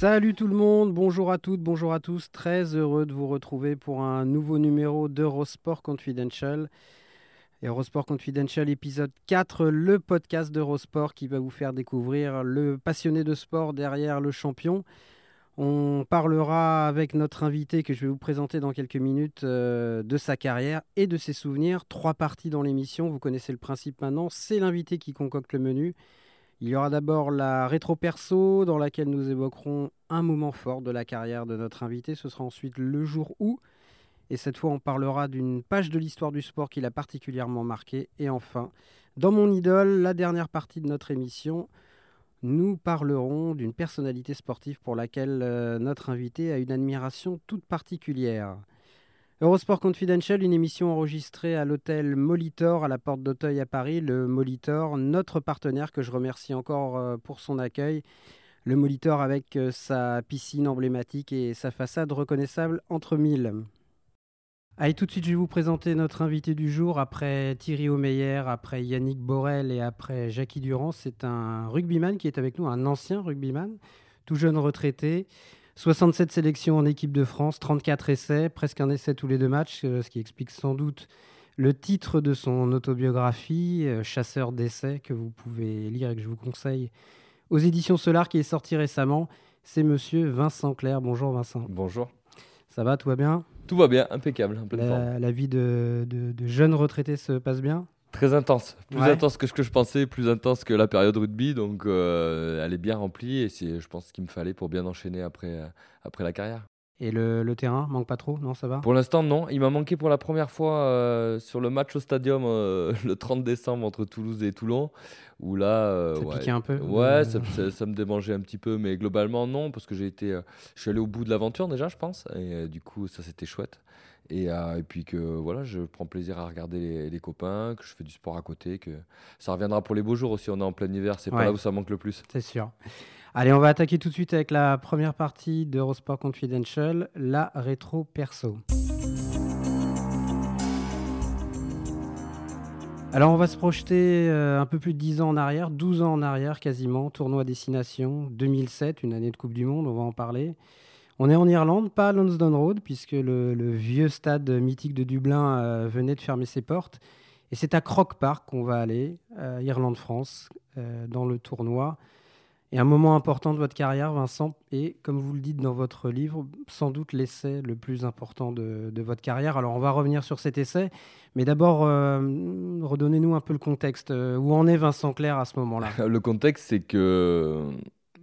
Salut tout le monde, bonjour à toutes, bonjour à tous. Très heureux de vous retrouver pour un nouveau numéro d'Eurosport Confidential. Eurosport Confidential épisode 4, le podcast d'Eurosport qui va vous faire découvrir le passionné de sport derrière le champion. On parlera avec notre invité que je vais vous présenter dans quelques minutes euh, de sa carrière et de ses souvenirs. Trois parties dans l'émission, vous connaissez le principe maintenant, c'est l'invité qui concocte le menu. Il y aura d'abord la rétro perso dans laquelle nous évoquerons un moment fort de la carrière de notre invité. Ce sera ensuite le jour où. Et cette fois, on parlera d'une page de l'histoire du sport qui l'a particulièrement marqué. Et enfin, dans mon idole, la dernière partie de notre émission, nous parlerons d'une personnalité sportive pour laquelle euh, notre invité a une admiration toute particulière. Eurosport Confidential, une émission enregistrée à l'hôtel Molitor à la porte d'Auteuil à Paris. Le Molitor, notre partenaire que je remercie encore euh, pour son accueil. Le Molitor avec euh, sa piscine emblématique et sa façade reconnaissable entre mille. Allez, tout de suite, je vais vous présenter notre invité du jour. Après Thierry Omeyer, après Yannick Borel et après Jackie Durand, c'est un rugbyman qui est avec nous, un ancien rugbyman, tout jeune retraité. 67 sélections en équipe de France, 34 essais, presque un essai tous les deux matchs, euh, ce qui explique sans doute le titre de son autobiographie, euh, Chasseur d'essais, que vous pouvez lire et que je vous conseille aux éditions Solar, qui est sorti récemment. C'est monsieur Vincent Clair. Bonjour Vincent. Bonjour. Ça va, tout va bien? Tout va bien, impeccable. la, vie de, de jeune retraité se passe bien? Très intense, plus intense que ce que je pensais, plus intense que la période rugby, donc euh, elle est bien remplie et c'est, je pense, ce qu'il me fallait pour bien enchaîner après, euh, après la carrière. Et le, le, terrain manque pas trop, non ça va? Pour l'instant non, il m'a manqué pour la première fois euh, sur le match au stadium le 30 décembre entre Toulouse et Toulon, où là... ça piquait un peu Ouais, ça, ça, me démangeait un petit peu, mais globalement non, parce que j'ai été, je suis allé au bout de l'aventure déjà je pense, et du coup ça c'était chouette. Euh, et, puis que voilà, je prends plaisir à regarder les, copains, que je fais du sport à côté, que ça reviendra pour les beaux jours aussi. On est en plein hiver, c'est pas là où ça manque le plus. C'est sûr. Allez, on va attaquer tout de suite avec la première partie d'Eurosport Confidential, la rétro perso. Alors on va se projeter euh, un peu plus de 10 ans en arrière, 12 ans en arrière quasiment, tournoi destination 2007, une année de Coupe du Monde, on va en parler. On est en Irlande, pas à Lonsdale Road, puisque le, vieux stade mythique de Dublin euh, venait de fermer ses portes. Et c'est à Croke Park qu'on va aller, Irlande-France, euh, dans le tournoi. Et un moment important de votre carrière, Vincent, et comme vous le dites dans votre livre, sans doute l'essai le plus important de, votre carrière. Alors on va revenir sur cet essai, mais d'abord, euh, redonnez-nous un peu le contexte. Où en est Vincent Clair à ce moment-là? Le contexte, c'est que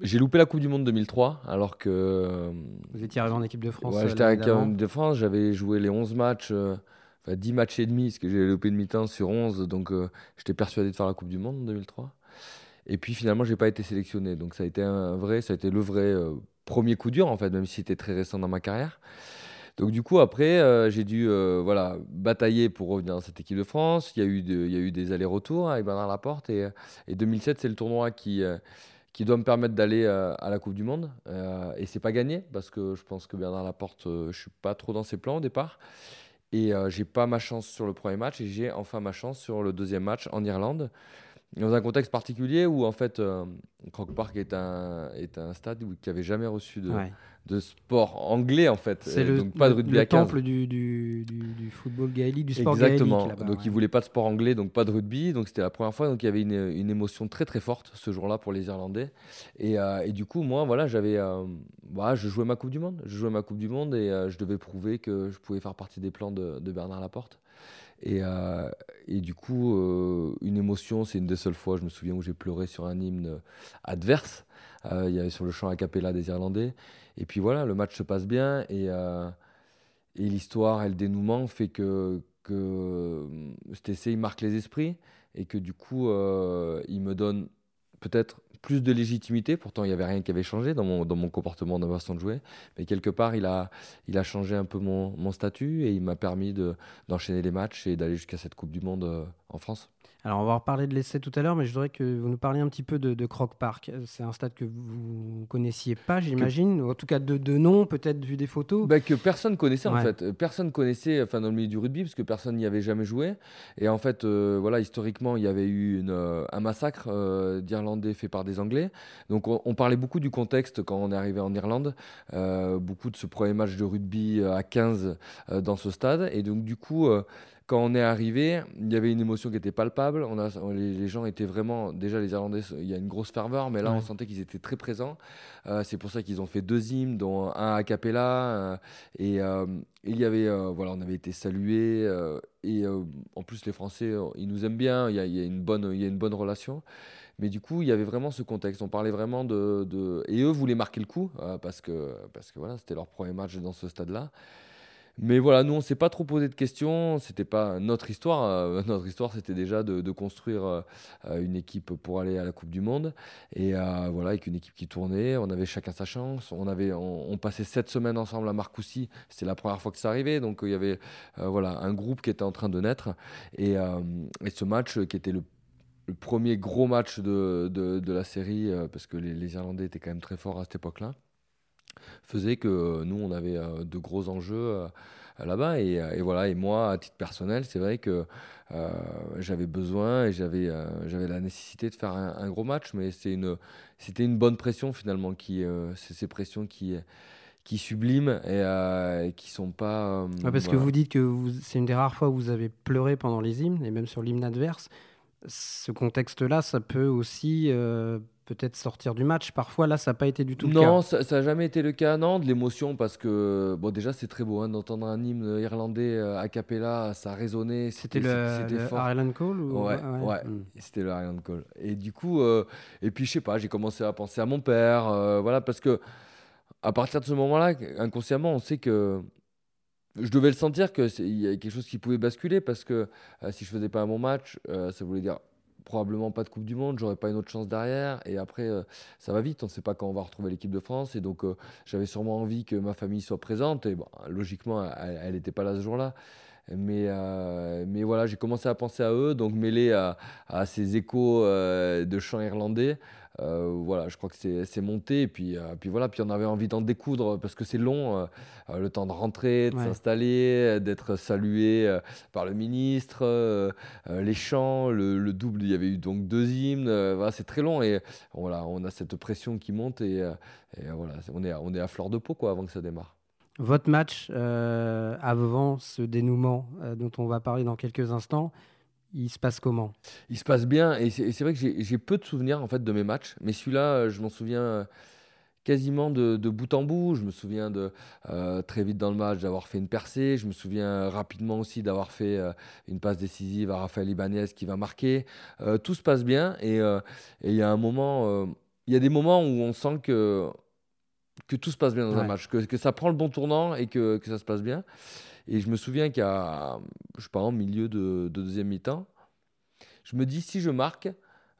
j'ai loupé la Coupe du Monde 2003, alors que. Vous étiez arrivé en équipe de France Ouais, j'étais en équipe de France, j'avais joué les 11 matchs, euh, enfin 10 matchs et demi, parce que j'ai loupé de mi-temps sur 11, donc euh, j'étais persuadé de faire la Coupe du Monde en 2003. Et puis finalement, j'ai pas été sélectionné, donc ça a été un vrai, ça a été le vrai euh, premier coup dur, en fait, même si c'était très récent dans ma carrière. Donc du coup, après, j'ai dû voilà, batailler pour revenir dans cette équipe de France. Il y a eu, il y a eu des allers-retours avec Bernard Laporte. Et, et 2007, c'est le tournoi qui, qui doit me permettre d'aller euh, à la Coupe du Monde. Euh, et c'est pas gagné parce que je pense que Bernard Laporte, euh, je suis pas trop dans ses plans au départ. Et j'ai pas ma chance sur le premier match et j'ai enfin ma chance sur le deuxième match en Irlande. Dans un contexte particulier où en fait Croke Park est un, est un stade où, qui avait jamais reçu de, de sport anglais en fait. C'est le, donc pas de rugby temple du, du, du, football gaélique, du sport Exactement. donc ils voulaient pas de sport anglais, donc pas de rugby. Donc c'était la première fois. Donc il y avait une, une émotion très très forte ce jour-là pour les Irlandais. Et, euh, et, du coup moi voilà j'avais, euh, bah, je jouais ma Coupe du Monde. Je jouais ma Coupe du Monde et euh, je devais prouver que je pouvais faire partie des plans de, de Bernard Laporte. Et, et du coup, une émotion, c'est une des seules fois, je me souviens, où j'ai pleuré sur un hymne adverse. il y avait sur le chant a cappella des Irlandais. Et puis voilà, le match se passe bien et, et l'histoire et le dénouement fait que, que cet essai marque les esprits et que du coup, il me donne peut-être plus de légitimité. Pourtant, il n'y avait rien qui avait changé dans mon, dans mon comportement, dans ma façon de jouer. Mais quelque part, il a, il a changé un peu mon, mon statut et il m'a permis d'enchaîner les matchs et d'aller jusqu'à cette Coupe du Monde euh, en France. Alors, on va reparler de l'essai tout à l'heure, mais je voudrais que vous nous parliez un petit peu de, Croc Park. C'est un stade que vous connaissiez pas, j'imagine, ou en tout cas de, de nom, peut-être vu des photos. Bah, que personne connaissait en fait. Personne connaissait, enfin dans le milieu du rugby, parce que personne n'y avait jamais joué. Et en fait, euh, voilà, historiquement, il y avait eu une, euh, un massacre euh, d'Irlandais fait par des Anglais. Donc, on, parlait beaucoup du contexte quand on est arrivé en Irlande, beaucoup de ce premier match de rugby à 15 dans ce stade. Et donc, du coup quand on est arrivé, il y avait une émotion qui était palpable. On a, les, gens étaient vraiment, déjà les Irlandais, il y a une grosse ferveur, mais là on sentait qu'ils étaient très présents. Euh, c'est pour ça qu'ils ont fait deux hymnes, dont un a cappella. Euh, et euh, il y avait, voilà, on avait été salués. et en plus les Français, ils nous aiment bien. Il y a, une bonne, il y a une bonne relation. Mais du coup, il y avait vraiment ce contexte. On parlait vraiment de, de... et eux voulaient marquer le coup parce que parce que voilà, c'était leur premier match dans ce stade-là. Mais voilà, nous, on s'est pas trop posé de questions. C'était pas notre histoire. Euh, notre histoire, c'était déjà de, construire euh, euh, une équipe pour aller à la Coupe du Monde. Et voilà, avec une équipe qui tournait. On avait chacun sa chance. On, avait, on, passait sept semaines ensemble à Marcoussis. C'était la première fois que ça arrivait. Donc, il y avait voilà, un groupe qui était en train de naître. Et, ce match, qui était le premier gros match de, de, la série, parce que les, Irlandais étaient quand même très forts à cette époque-là faisait que euh, nous, on avait euh, de gros enjeux euh, là-bas. Et, voilà, et moi, à titre personnel, c'est vrai que j'avais besoin et j'avais j'avais la nécessité de faire un, gros match, mais c'est une, c'était une bonne pression finalement, qui, c'est ces pressions qui qui subliment et, qui sont pas. parce que vous dites que c'est une des rares fois où vous avez pleuré pendant les hymnes et même sur l'hymne adverse. Ce contexte-là, ça peut aussi peut-être sortir du match. Parfois, là, ça n'a pas été du tout le cas. Non, ça n'a jamais été le cas, non, de l'émotion, parce que, bon, déjà, c'est très beau hein, d'entendre un hymne irlandais euh, a cappella, ça résonnait. C'était le, le Ireland Call Ouais, ouais, hmm. c'était le Ireland Call. Et du coup, euh, et puis, je sais pas, j'ai commencé à penser à mon père, euh, voilà, parce que à partir de ce moment-là, inconsciemment, on sait que je devais le sentir qu'il y a quelque chose qui pouvait basculer parce que si je faisais pas un bon match, ça voulait dire probablement pas de Coupe du Monde, j'aurais pas une autre chance derrière. Et après, euh, ça va vite, on ne sait pas quand on va retrouver l'équipe de France. Et donc, euh, j'avais sûrement envie que ma famille soit présente. Et bon, logiquement, elle n'était pas là ce jour-là. Mais, euh, mais voilà, j'ai commencé à penser à eux, donc mêlé à, à ces échos de chants irlandais. Euh, voilà, je crois que c'est monté. Et puis, euh, puis voilà, puis on avait envie d'en découdre parce que c'est long, euh, le temps de rentrer, de s'installer, d'être salué par le ministre, les chants, le, double. Il y avait eu donc deux hymnes. voilà, c'est très long et voilà, on a cette pression qui monte et, voilà, on est, on est à fleur de peau quoi avant que ça démarre. Votre match avant ce dénouement dont on va parler dans quelques instants, il se passe comment? Il se passe bien et c'est vrai que j'ai peu de souvenirs en fait de mes matchs, mais celui-là, euh, je m'en souviens euh, quasiment de, bout en bout. Je me souviens de euh, très vite dans le match d'avoir fait une percée. Je me souviens rapidement aussi d'avoir fait une passe décisive à Raphaël Ibanez qui va marquer. tout se passe bien et il y a un moment, il y a des moments où on sent que que tout se passe bien dans un match, que, que, ça prend le bon tournant et que, que ça se passe bien. Et je me souviens qu'à, je sais pas, en milieu de, deuxième mi-temps, je me dis si je marque,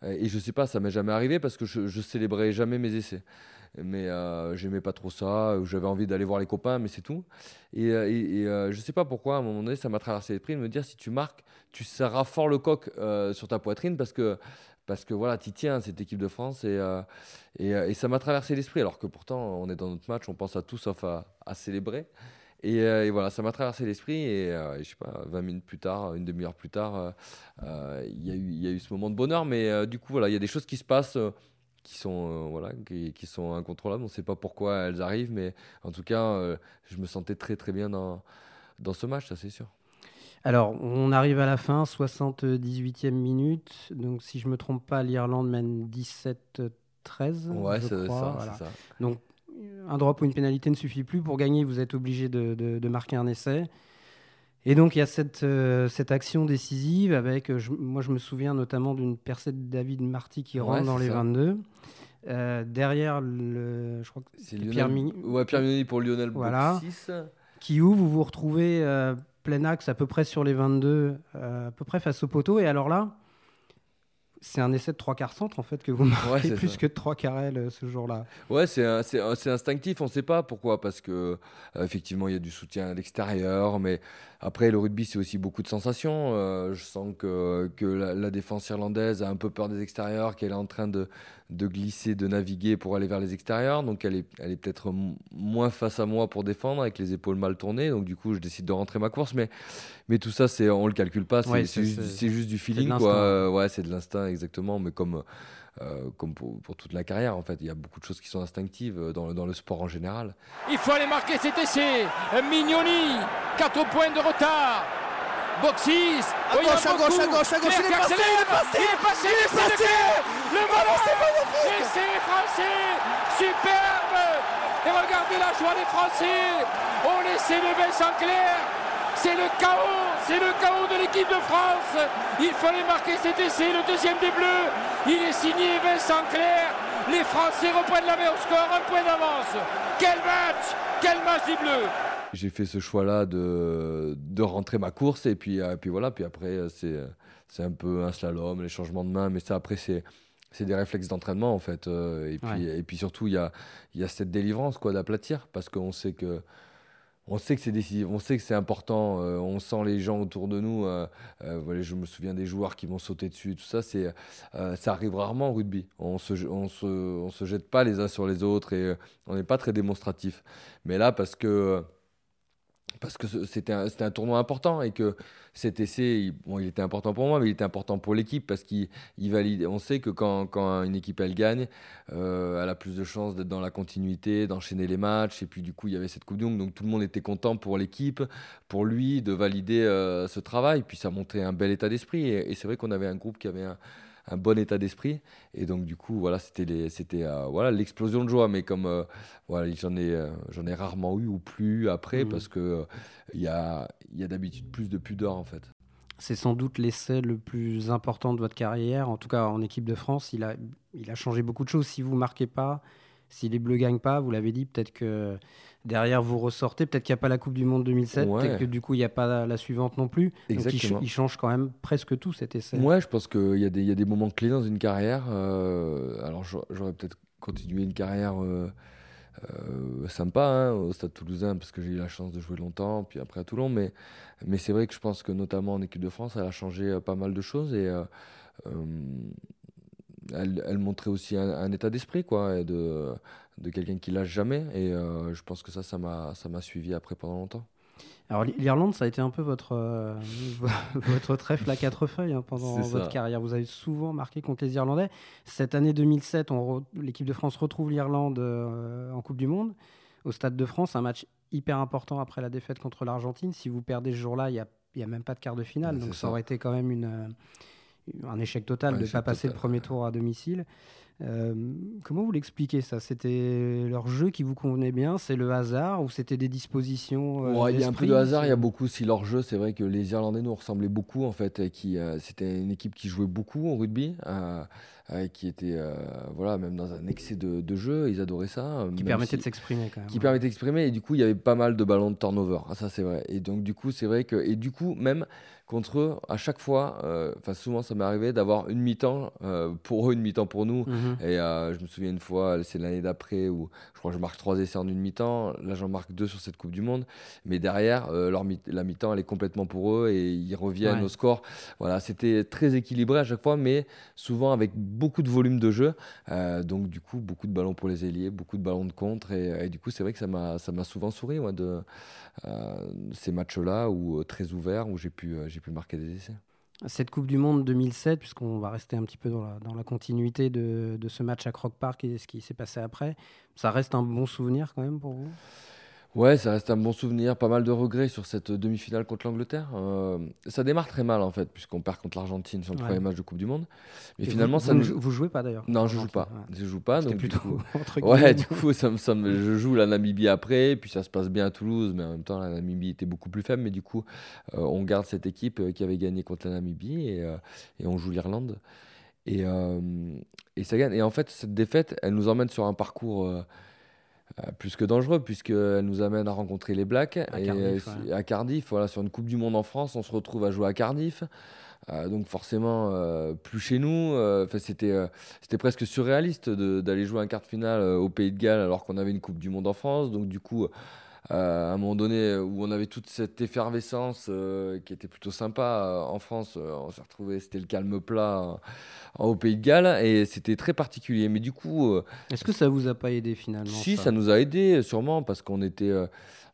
euh, et je sais pas, ça m'est jamais arrivé parce que je, je célébrais jamais mes essais. Mais euh, j'aimais pas trop ça, j'avais envie d'aller voir les copains, mais c'est tout. Et, euh, et, euh, je sais pas pourquoi, à un moment donné, ça m'a traversé l'esprit de me dire si tu marques, tu serras fort le coq sur ta poitrine parce que, parce que voilà, tu tiens cette équipe de France et, et, ça m'a traversé l'esprit. Alors que pourtant, on est dans notre match, on pense à tout sauf à célébrer. Euh, et, voilà, ça m'a traversé l'esprit. Et euh, je sais pas, 20 minutes plus tard, une demi-heure plus tard, euh, il y, y, a eu ce moment de bonheur. Mais du coup, voilà, il y a des choses qui se passent qui sont, voilà, qui, qui, sont incontrôlables. On ne sait pas pourquoi elles arrivent, mais en tout cas, je me sentais très très bien dans, dans ce match, ça c'est sûr. Alors, on arrive à la fin, 78e minute. Donc, si je ne me trompe pas, l'Irlande mène 17-13. Ouais, c'est ça, ça, Donc, un drop ou une pénalité ne suffit plus. Pour gagner, vous êtes obligé de, marquer un essai. Et donc il y a cette, cette action décisive avec, moi je me souviens notamment d'une percée de David Marty qui rentre dans les 22. derrière, le, je crois que c'est Pierre Migny. Ouais, Pierre Migny pour Lionel voilà. Qui où vous vous retrouvez plein axe à peu près sur les 22, à peu près face au poteau. Et alors là, c'est un essai de trois quarts centre en fait que vous marquez plus que de trois quarts euh, ce jour-là. Ouais, c'est instinctif, on ne sait pas pourquoi, parce que euh, effectivement il y a du soutien à l'extérieur, mais après le rugby c'est aussi beaucoup de sensations. Euh, je sens que, que la, défense irlandaise a un peu peur des extérieurs, qu'elle est en train de, de, glisser, de naviguer pour aller vers les extérieurs, donc elle est, elle est peut-être moins face à moi pour défendre avec les épaules mal tournées, donc du coup je décide de rentrer ma course, mais, mais tout ça c'est on le calcule pas, c'est juste, juste, du feeling quoi. ouais, c'est de l'instinct exactement, mais comme, euh, comme pour, pour, toute la carrière, en fait. Il y a beaucoup de choses qui sont instinctives euh, dans, dans le sport en général. Il faut aller marquer cet essai. Mignoni, 4 points de retard. Boxis, à gauche, à gauche, à gauche, à gauche, il est passé, il est passé, il est passé, il est passé, le ballon, c'est magnifique, essai français, superbe, et regardez la joie des Français, on essaie de Vincent Clair, c'est le chaos, c'est le chaos de l'équipe de France. Il fallait marquer cet essai, le deuxième des Bleus. Il est signé Vincent Clair. Les Français reprennent la main au score, un point d'avance. Quel match. Quel match des Bleus J'ai fait ce choix-là de, de rentrer ma course et puis, euh, puis voilà. Puis après, c'est, c'est un peu un slalom, les changements de main. Mais ça, après, c'est c'est des réflexes d'entraînement en fait. Euh, et, puis, et puis surtout, il y a, y a cette délivrance quoi, d'aplatir parce qu'on sait que on sait que c'est décisif, on sait que c'est important, euh, on sent les gens autour de nous. Euh, euh, voilà, je me souviens des joueurs qui vont sauter dessus, tout ça, c'est, ça arrive rarement au rugby. On se, on se, on se jette pas les uns sur les autres et on n'est pas très démonstratif. Mais là, parce que parce que c'était un, tournoi important et que cet essai, il, bon, il était important pour moi, mais il était important pour l'équipe parce qu'il valide. On sait que quand, une équipe elle gagne, euh, elle a plus de chances d'être dans la continuité, d'enchaîner les matchs. Et puis du coup, il y avait cette Coupe du donc tout le monde était content pour l'équipe, pour lui, de valider euh, ce travail. Puis ça montrait un bel état d'esprit. Et c'est vrai qu'on avait un groupe qui avait un, un bon état d'esprit. Et donc, du coup, voilà, c'était c'était euh, voilà l'explosion de joie. Mais comme euh, voilà, j'en ai, euh, j'en ai rarement eu ou plus après, mmh. parce que il y a, y a d'habitude plus de pudeur en fait. C'est sans doute l'essai le plus important de votre carrière, en tout cas en équipe de France. Il a, il a changé beaucoup de choses. Si vous marquez pas, si les Bleus gagnent pas, vous l'avez dit, peut-être que derrière vous ressortez, peut-être qu'il n'y a pas la Coupe du Monde 2007, peut-être que du coup il n'y a pas la, suivante non plus. Exactement. Donc il, change quand même presque tout cet essai. Ouais, je pense qu'il y, a des, y a des moments clés dans une carrière. Euh, alors j'aurais peut-être continué une carrière euh, euh, sympa hein, au Stade Toulousain parce que j'ai eu la chance de jouer longtemps, puis après à Toulon. Mais, mais c'est vrai que je pense que notamment en équipe de France, elle a changé pas mal de choses et elle, montrait aussi un, état d'esprit, quoi, de, de quelqu'un qui lâche jamais. Et euh, je pense que ça, ça m'a, ça m'a suivi après pendant longtemps. Alors l'Irlande, ça a été un peu votre, euh, votre trèfle à quatre feuilles hein, pendant votre carrière. Vous avez souvent marqué contre les Irlandais. Cette année 2007, l'équipe de France retrouve l'Irlande euh, en Coupe du Monde au Stade de France, un match hyper important après la défaite contre l'Argentine. Si vous perdez ce jour-là, il n'y a, y a, même pas de quart de finale. donc ça. aurait été quand même une, un échec total de ne pas passer le premier tour à domicile. Euh, comment vous l'expliquez ça? C'était leur jeu qui vous convenait bien C'est le hasard ou c'était des dispositions euh, Il y a un peu de hasard, il y a beaucoup si leur jeu. C'est vrai que les Irlandais nous ressemblaient beaucoup en fait. Et qui, euh, c'était une équipe qui jouait beaucoup au rugby, qui était voilà même dans un excès de, jeu. Ils adoraient ça. Qui permettait de s'exprimer quand même. Qui permettait d'exprimer et du coup il y avait pas mal de ballons de turnover. Ah, ça c'est vrai. Et donc du coup c'est vrai que et du coup même contre eux, à chaque fois, euh, enfin souvent ça m'est arrivé d'avoir une mi-temps euh, pour eux, une mi-temps pour nous. Mhm. Et euh, je me souviens une fois, c'est l'année d'après où je crois que je marque trois essais en une mi-temps. Là j'en marque deux sur cette Coupe du Monde. Mais derrière, leur la mi-temps elle est complètement pour eux et ils reviennent au score. Voilà, c'était très équilibré à chaque fois, mais souvent avec beaucoup de volume de jeu. donc du coup, beaucoup de ballons pour les ailiers, beaucoup de ballons de contre. Et, du coup, c'est vrai que ça m'a souvent souri moi, de ces matchs-là où très ouverts, où j'ai pu j'ai pu marquer des essais. Cette Coupe du Monde 2007, puisqu'on va rester un petit peu dans la, dans la continuité de, de, ce match à Croc Park et ce qui s'est passé après, ça reste un bon souvenir quand même pour vous? Ouais, ça reste un bon souvenir. Pas mal de regrets sur cette demi-finale contre l'Angleterre. Euh, ça démarre très mal en fait, puisqu'on perd contre l'Argentine sur le premier match de Coupe du Monde. Mais finalement, ça vous, vous jouez pas d'ailleurs Non, je joue pas. Je joue pas. Donc plutôt. Coup... ouais, du coup, ça me, je joue la Namibie après, puis ça se passe bien à Toulouse, mais en même temps, la Namibie était beaucoup plus faible. Mais du coup, euh, on garde cette équipe euh, qui avait gagné contre la Namibie et, et on joue l'Irlande. Et, et ça gagne. Et en fait, cette défaite, elle nous emmène sur un parcours euh, plus que dangereux, puisqu'elle nous amène à rencontrer les Blacks. À Cardiff, à Cardiff voilà, sur une Coupe du Monde en France, on se retrouve à jouer à Cardiff. Euh, donc forcément, euh, plus chez nous. c'était, c'était presque surréaliste d'aller jouer un quart de finale au Pays de Galles alors qu'on avait une Coupe du Monde en France. Donc du coup, à un moment donné où on avait toute cette effervescence qui était plutôt sympa en France, on s'est retrouvé, c'était le calme plat au Pays de Galles et c'était très particulier. Mais du coup. Euh, Est-ce que ça vous a pas aidé finalement Si, ça, nous a aidé sûrement parce qu'on était. Euh,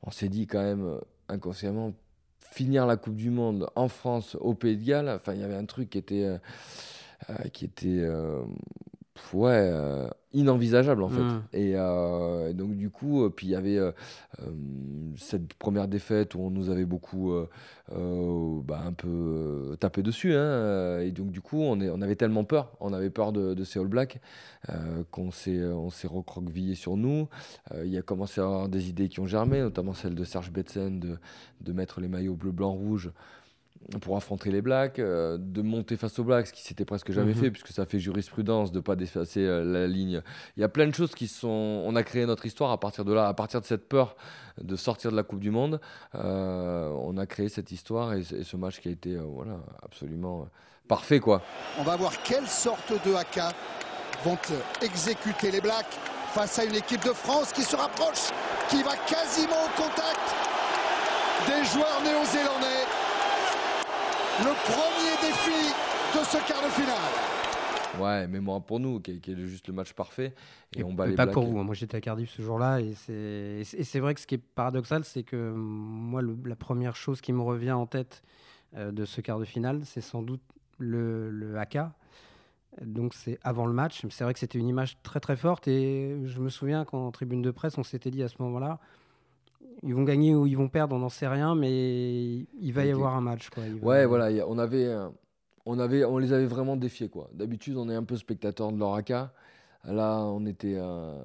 on s'est dit quand même euh, inconsciemment finir la Coupe du Monde en France au Pays de Galles. Enfin, il y avait un truc qui était. qui était ouais, euh, inenvisageable en fait. Mmh. Euh, et donc du coup, euh, puis il y avait cette première défaite où on nous avait beaucoup bah, un peu tapé dessus. Hein, et donc du coup, on, est, on avait tellement peur, on avait peur de, de ces All Blacks qu'on s'est, on s'est recroquevillé sur nous. il y a commencé à avoir des idées qui ont germé, notamment celle de Serge Betsen de, de mettre les maillots bleu, blanc, rouge pour affronter les Blacks, euh, de monter face aux Blacks, ce qui s'était presque jamais mhm. fait, puisque ça fait jurisprudence de ne pas dépasser euh, la ligne. Il y a plein de choses qui sont. On a créé notre histoire à partir de là, à partir de cette peur de sortir de la Coupe du Monde. Euh, on a créé cette histoire et, ce match qui a été voilà, absolument parfait. Quoi. On va voir quelle sorte de AK vont exécuter les Blacks face à une équipe de France qui se rapproche, qui va quasiment au contact des joueurs néo-zélandais le premier défi de ce quart de finale. Ouais, mais moi pour nous, qui est, juste le match parfait. Et, on bat les pas pour vous. Hein. Moi j'étais à Cardiff ce jour-là. Et c'est vrai que ce qui est paradoxal, c'est que moi, la première chose qui me revient en tête euh, de ce quart de finale, c'est sans doute le, le AK. Donc c'est avant le match. C'est vrai que c'était une image très très forte. Et je me souviens qu'en tribune de presse, on s'était dit à ce moment-là ils vont gagner ou ils vont perdre, on n'en sait rien, mais il va y avoir un match. Quoi. ouais, voilà, on avait, on avait, on les avait vraiment défiés quoi. D'habitude, on est un peu spectateur de leur AK. Là, on était, euh,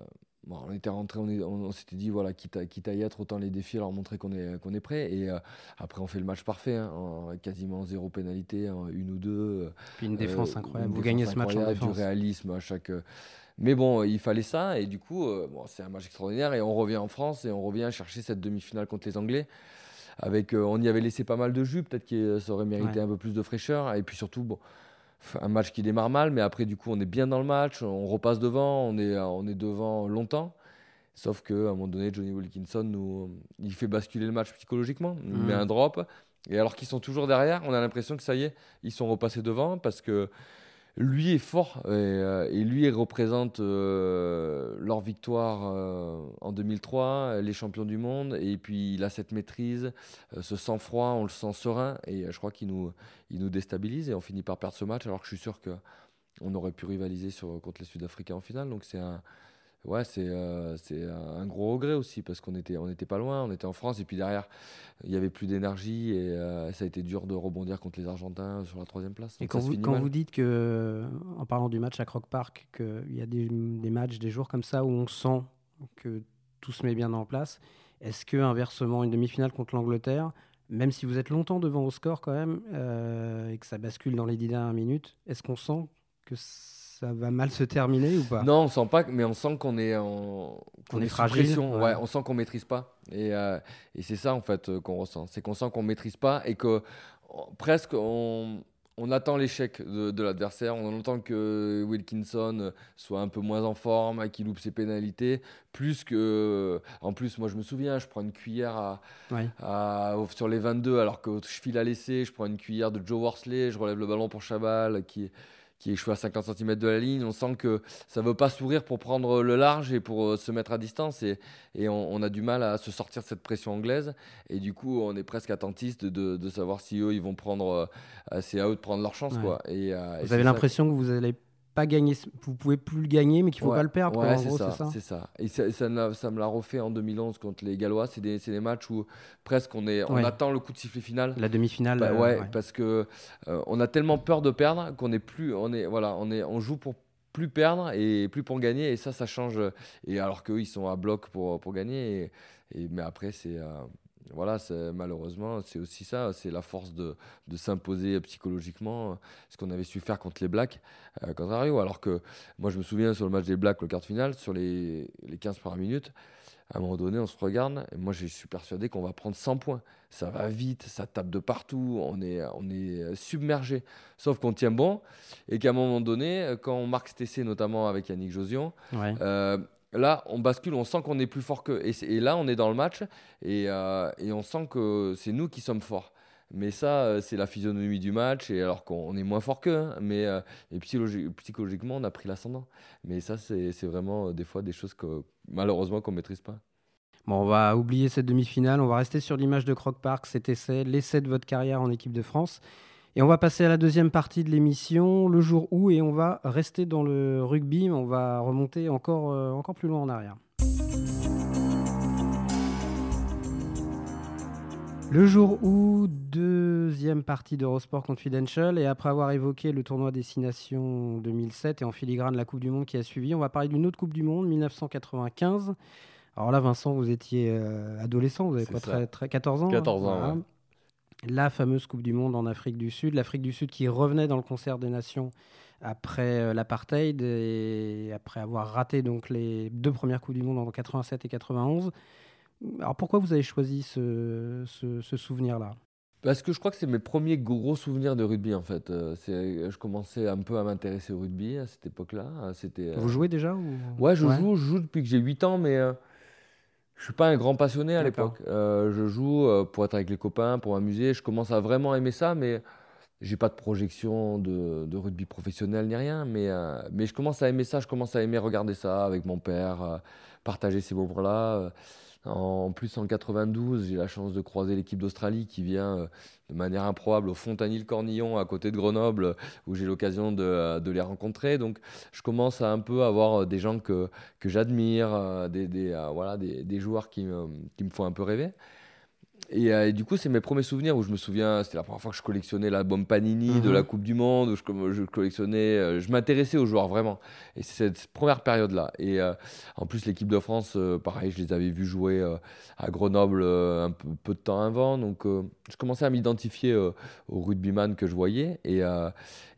on était rentré, on, s'était dit voilà, quitte à, quitte à, y être, autant les défier, leur montrer qu'on est, qu'on est prêt. Et euh, après, on fait le match parfait, hein, quasiment zéro pénalité, une ou deux. Puis une défense euh, incroyable. Vous gagnez ce match en défense. Du réalisme à chaque. Mais bon, il fallait ça, et du coup, euh, bon, c'est un match extraordinaire, et on revient en France, et on revient chercher cette demi-finale contre les Anglais. Avec, euh, on y avait laissé pas mal de jus, peut-être que ça aurait mérité un peu plus de fraîcheur, et puis surtout, bon, un match qui démarre mal, mais après, du coup, on est bien dans le match, on repasse devant, on est, on est devant longtemps. Sauf qu'à un moment donné, Johnny Wilkinson nous, il fait basculer le match psychologiquement, il met mmh. un drop. Et alors qu'ils sont toujours derrière, on a l'impression que ça y est, ils sont repassés devant parce que lui est fort et, euh, lui représente euh, leur victoire euh, en 2003, les champions du monde, et puis il a cette maîtrise, ce sang-froid, on le sent serein, et je crois qu'il nous, il nous déstabilise et on finit par perdre ce match, alors que je suis sûr qu'on aurait pu rivaliser contre les Sud-Africains en finale. Donc c'est un, ouais, c'est euh, un gros regret aussi parce qu'on était, on était pas loin, on était en France et puis derrière il y avait plus d'énergie et euh, ça a été dur de rebondir contre les Argentins sur la troisième place. et quand, vous, quand vous, dites que, en parlant du match à Croc Park, qu'il y a des, des, matchs, des jours comme ça où on sent que tout se met bien en place, est-ce que inversement une demi-finale contre l'Angleterre, même si vous êtes longtemps devant au score quand même euh, et que ça bascule dans les dix dernières minutes, est-ce qu'on sent que ça va mal se terminer ou pas? Non, on sent pas, mais on sent qu'on est en qu'on est, fragile. Ouais. on sent qu'on maîtrise pas. Et, euh, et c'est ça en fait euh, qu'on ressent, c'est qu'on sent qu'on maîtrise pas et que presque on, on attend l'échec de, de l'adversaire. On entend que Wilkinson soit un peu moins en forme, qu'il loupe ses pénalités. Plus que. En plus, moi, je me souviens, je prends une cuillère à, à, sur les 22, alors que je file à l'essai. Je prends une cuillère de Joe Worsley, je relève le ballon pour Chabal, qui, qui échoue à 50 cm de la ligne. On sent que ça ne veut pas sourire pour prendre le large et pour euh, se mettre à distance. Et, et on, a du mal à se sortir de cette pression anglaise. Et du coup, on est presque attentiste de, de savoir si eux, ils vont prendre. Euh, c'est à eux de prendre leur chance. Quoi. Et, euh, vous avez l'impression que vous allez pas gagner, vous pouvez plus le gagner, mais qu'il faut Ouais, pas le perdre. ouais, c'est ça, c'est ça. ça. Et ça, ça, me l'a- ça me l'a refait en 2011 contre les Gallois. C'est des, des matchs où presque on, est, on Ouais. attend le coup de sifflet final. La demi-finale. Bah euh, ouais, ouais. parce que euh, on a tellement peur de perdre qu'on est plus, on est, voilà, on est, on joue pour plus perdre et plus pour gagner. Et ça, ça change. Et alors qu'eux, ils sont à bloc pour, pour gagner. Et, et- mais après, c'est, euh, voilà, malheureusement, c'est aussi ça, c'est la force de, de s'imposer psychologiquement, euh, ce qu'on avait su faire contre les Blacks, euh, contre Rio. Alors que moi, je me souviens sur le match des Blacks, le quart de finale, sur les, les 15 premières minutes, à un moment donné, on se regarde, et moi, je suis persuadé qu'on va prendre 100 points. Ça va vite, ça tape de partout, on est, on est submergé. Sauf qu'on tient bon, et qu'à un moment donné, quand on marque cet essai, notamment avec Yannick Josion, Ouais. euh, là, on bascule, on sent qu'on est plus fort qu'eux. Et, et là, on est dans le match et, euh, et on sent que c'est nous qui sommes forts. Mais ça, euh, c'est la physionomie du match, et alors qu'on est moins fort qu'eux. hein, mais euh, et psychologi- psychologiquement, on a pris l'ascendant. Mais ça, c'est vraiment des fois des choses que malheureusement qu'on maîtrise pas. Bon, on va oublier cette demi-finale. On va rester sur l'image de Croc Park, cet essai, l'essai de votre carrière en équipe de France. Et on va passer à la deuxième partie de l'émission, le jour où, et on va rester dans le rugby, mais on va remonter encore, euh, encore plus loin en arrière. Le jour où, deuxième partie d'Eurosport Confidential, et après avoir évoqué le tournoi Destination 2007 et en filigrane la Coupe du Monde qui a suivi, on va parler d'une autre Coupe du Monde, 1995. Alors là, Vincent, vous étiez euh, adolescent, vous avez quoi, très, très, 14 ans 14 ans, voilà. ouais. La fameuse Coupe du Monde en Afrique du Sud, l'Afrique du Sud qui revenait dans le concert des nations après euh, l'apartheid et après avoir raté donc les deux premières Coupes du Monde en 87 et 91. Alors pourquoi vous avez choisi ce, ce- ce souvenir-là? Parce que je crois que c'est mes premiers gros souvenirs de rugby en fait. Euh, c'est- je commençais un peu à m'intéresser au rugby à cette époque-là. Euh, C'était. euh, Vous jouez déjà ou... Ouais, je joue, je joue depuis que j'ai 8 ans, mais euh, je suis pas un grand passionné à l'époque. Euh, je joue euh, pour être avec les copains, pour m'amuser. Je commence à vraiment aimer ça, mais j'ai pas de projection de, de rugby professionnel ni rien. Mais, euh, mais je commence à aimer ça, je commence à aimer regarder ça avec mon père, euh, partager ces moments-là. Euh, En plus, en 92, j'ai la chance de croiser l'équipe d'Australie qui vient euh, de manière improbable au Fontanil-Cornillon à côté de Grenoble, euh, où j'ai l'occasion de, de les rencontrer. Donc, je commence à un peu avoir euh, des gens que, j'admire, euh, des, euh, voilà, des, joueurs qui me font un peu rêver. Et, euh, et du coup, c'est mes premiers souvenirs où je me souviens, c'était la première fois que je collectionnais l'album Panini de Mhm. la Coupe du Monde, où je, collectionnais, euh, je m'intéressais aux joueurs vraiment. Et c'est cette première période-là. Et euh, en plus, l'équipe de France, pareil, je les avais vus jouer à Grenoble un peu, peu de temps avant. Donc, je commençais à m'identifier aux rugbyman que je voyais. Et,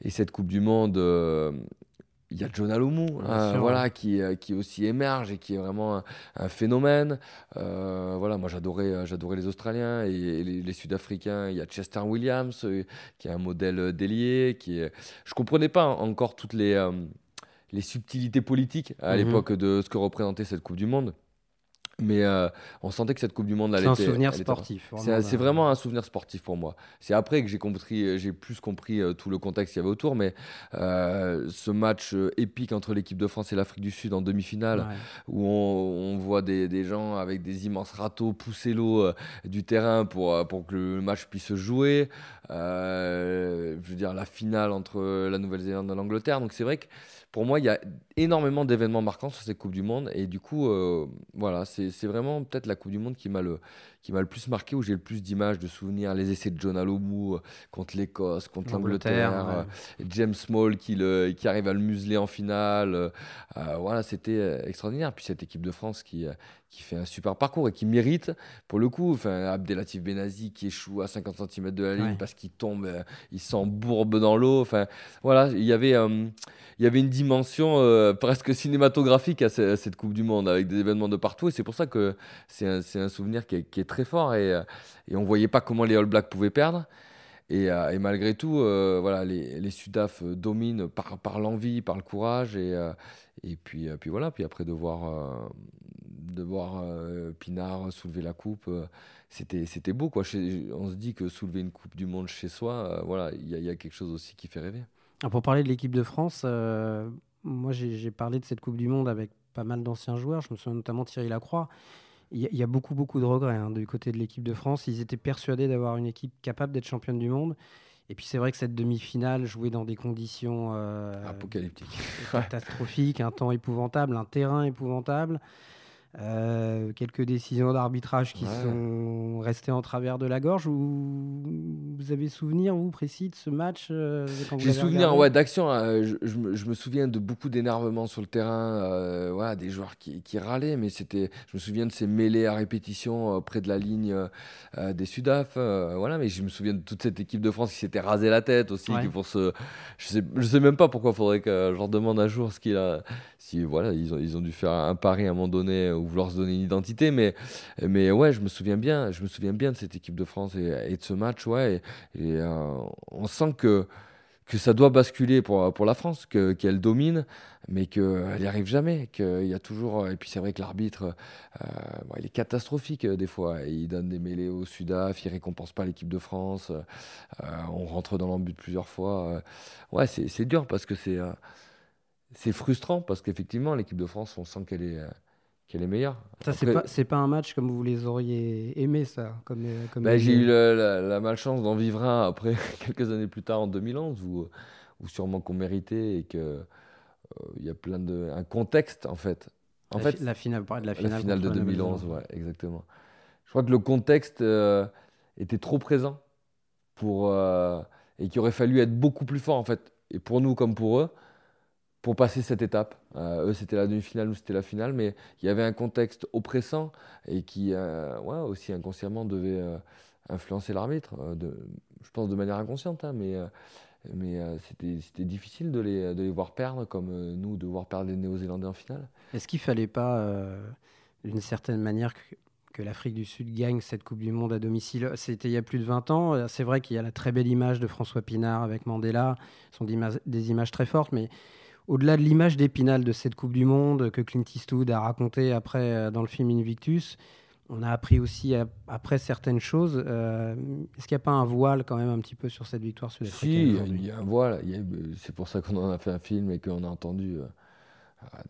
et cette Coupe du Monde, il y a John Alomou, hein, voilà, qui, euh, qui aussi émerge et qui est vraiment un, un phénomène. Euh, voilà, moi j'adorais, euh, j'adorais les Australiens et, et les, les Sud-Africains. Il y a Chester Williams euh, qui est un modèle délié. Qui est... Je comprenais pas encore toutes les, les subtilités politiques à Mhm. l'époque de ce que représentait cette Coupe du Monde. Mais euh, on sentait que cette Coupe du Monde, elle C'est un était- souvenir sportif. c'est c'est vraiment un souvenir sportif pour moi. C'est après que j'ai compris, euh, j'ai plus compris euh, tout le contexte qu'il y avait autour, mais euh, ce match euh, épique entre l'équipe de France et l'Afrique du Sud en demi-finale, Ouais. où on, on voit des, des gens avec des immenses râteaux pousser l'eau euh, du terrain pour, euh, pour que le match puisse se jouer. Euh, je veux dire, la finale entre la Nouvelle-Zélande et l'Angleterre. Donc c'est vrai que pour moi, il y a énormément d'événements marquants sur cette Coupe du Monde. Et du coup, euh, voilà, c'est c'est vraiment peut-être la Coupe du Monde qui m'a le, qui m'a le plus marqué, où j'ai le plus d'images, de souvenirs. Les essais de John Alomou euh, contre l'Écosse, contre L'Angleterre, ouais. euh, James Small qui, le, qui arrive à le museler en finale. euh, voilà, c'était extraordinaire. Puis cette équipe de France qui, qui fait un super parcours et qui mérite, pour le coup, enfin, Abdelatif Benazi qui échoue à 50 cm de la ligne Ouais. parce qu'il tombe, euh, il s'embourbe dans l'eau. Enfin, voilà, il y avait, euh, il y avait une dimension euh, presque cinématographique à, ce- à cette Coupe du Monde avec des événements de partout. Et c'est pour ça que c'est un, un souvenir qui est, qui est très fort. Et, euh, et on voyait pas comment les All Blacks pouvaient perdre. Et, euh, malgré tout, euh, voilà, les, les Sudaf dominent par, l'envie, par le courage. Et, puis, voilà, puis après de voir, de voir Pinard soulever la coupe, c'était, beau. Quoi. On se dit que soulever une coupe du monde chez soi, voilà, il y, a- quelque chose aussi qui fait rêver. Alors, pour parler de l'équipe de France, moi j'ai parlé de cette Coupe du Monde avec pas mal d'anciens joueurs. Je me souviens notamment Thierry Lacroix. Il y, a- il y a beaucoup, beaucoup de regrets hein, du côté de l'équipe de France. Ils étaient persuadés d'avoir une équipe capable d'être championne du monde. Et puis c'est vrai que cette demi-finale jouée dans des conditions apocalyptiques, catastrophiques, un temps épouvantable, un terrain épouvantable. Euh, quelques décisions d'arbitrage qui sont restées en travers de la gorge. Ou vous avez souvenir, vous, précis, de ce match euh, J'ai souvenir ouais, d'action. Hein. je, me, souviens de beaucoup d'énervement sur le terrain, euh, voilà, des joueurs qui, qui râlaient, mais c'était. Je me souviens de ces mêlées à répétition près de la ligne des Sudaf. voilà, mais je me souviens de toute cette équipe de France qui s'était rasé la tête aussi. Qui pour se, je sais, je sais même pas pourquoi il faudrait que je leur demande un jour ce qu'il a. Si voilà, ils ont, ils ont dû faire un pari à un moment donné ou vouloir se donner une identité. Mais, mais ouais, je me souviens bien, je me souviens bien de cette équipe de France et, de ce match. Ouais, et, euh, on sent que, que ça doit basculer pour, pour la France, qu'elle domine, mais qu'elle n'y arrive jamais. Qu'il y a toujours. Et puis c'est vrai que l'arbitre, euh, il est catastrophique euh, des fois. Il donne des mêlées au Sudaf, il récompense pas l'équipe de France. on rentre dans l'embut plusieurs fois. ouais, c'est dur parce que c'est c'est frustrant parce qu'effectivement, l'équipe de France, on sent qu'elle est, qu'elle est meilleure. Ça, c'est pas, pas un match comme vous les auriez aimé, ça comme, euh, comme bah, J'ai eu la, malchance d'en vivre un après, quelques années plus tard, en 2011, où, où sûrement qu'on méritait et qu'il euh, il y a plein de. un contexte, en fait. En la, fait, la finale, de la finale, la finale de 2011, ouais, exactement. Je crois que le contexte euh, était trop présent pour, et qu'il aurait fallu être beaucoup plus fort, en fait, et pour nous comme pour eux pour passer cette étape. Euh, eux, c'était la demi-finale, nous, c'était la finale, mais il y avait un contexte oppressant et qui, euh, ouais, aussi inconsciemment, devait euh, influencer l'arbitre, je pense de manière inconsciente, hein, mais, mais c'était difficile de les, de les, voir perdre, comme nous, de voir perdre les Néo-Zélandais en finale. Est-ce qu'il ne fallait pas, d'une certaine manière, que, que l'Afrique du Sud gagne cette Coupe du Monde à domicile? C'était il y a plus de 20 ans. C'est vrai qu'il y a la très belle image de François Pinard avec Mandela, ce sont des images très fortes, mais au-delà de l'image d'Épinal de cette Coupe du Monde que Clint Eastwood a raconté après euh, dans le film Invictus, on a appris aussi après certaines choses. Euh, est-ce qu'il n'y a pas un voile quand même un petit peu sur cette victoire sud-africaine Si, il y, a un voile. C'est pour ça qu'on en a fait un film et qu'on a entendu euh,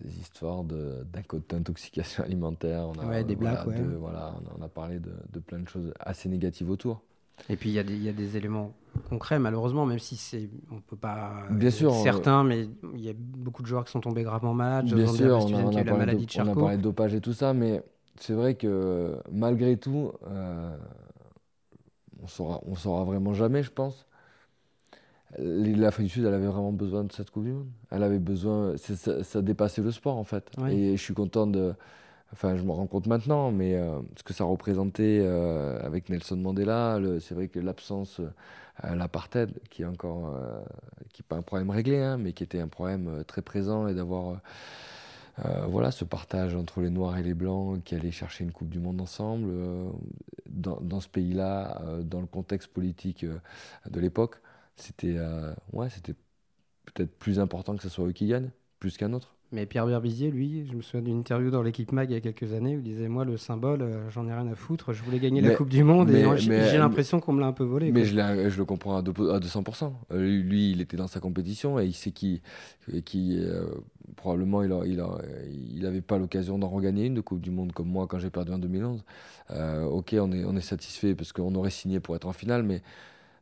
des histoires d'intoxication alimentaire. On a, des blagues, voilà, on a parlé de, plein de choses assez négatives autour. Et puis il y, y, a des éléments concret, malheureusement, même si c'est, on peut pas. Bien sûr. Certains, mais il y a beaucoup de joueurs qui sont tombés gravement malades. Bien sûr, on a, la maladie de, on a parlé de dopage et tout ça, mais c'est vrai que malgré tout, euh, on saura, on saura vraiment jamais, je pense. L'Afrique du Sud, elle avait vraiment besoin de cette Coupe du Monde. Elle avait besoin, ça, ça, dépassait le sport en fait. Et je suis content de, Enfin, je me rends compte maintenant, mais euh, ce que ça représentait euh, avec Nelson Mandela, c'est vrai que l'absence, euh, l'apartheid, qui est encore, qui pas un problème réglé, hein, mais qui était un problème très présent, et d'avoir voilà, ce partage entre les Noirs et les Blancs qui allaient chercher une Coupe du Monde ensemble, dans, ce pays-là, dans le contexte politique de l'époque, c'était ouais, c'était peut-être plus important que ce soit eux qui gagnent, plus qu'un autre. Mais Pierre Berbizier, lui, je me souviens d'une interview dans l'équipe MAG il y a quelques années où il disait Moi, le symbole, euh, j'en ai rien à foutre, je voulais gagner la Coupe du Monde et j'ai l'impression qu'on me l'a un peu volé. Mais je, je, le comprends à, 200%. Euh, lui, il était dans sa compétition et il sait qu'il. Qui, euh, probablement, il n'avait il, il pas l'occasion d'en regagner une de Coupe du Monde comme moi quand j'ai perdu en 2011. ok, on est, on est satisfait parce qu'on aurait signé pour être en finale, mais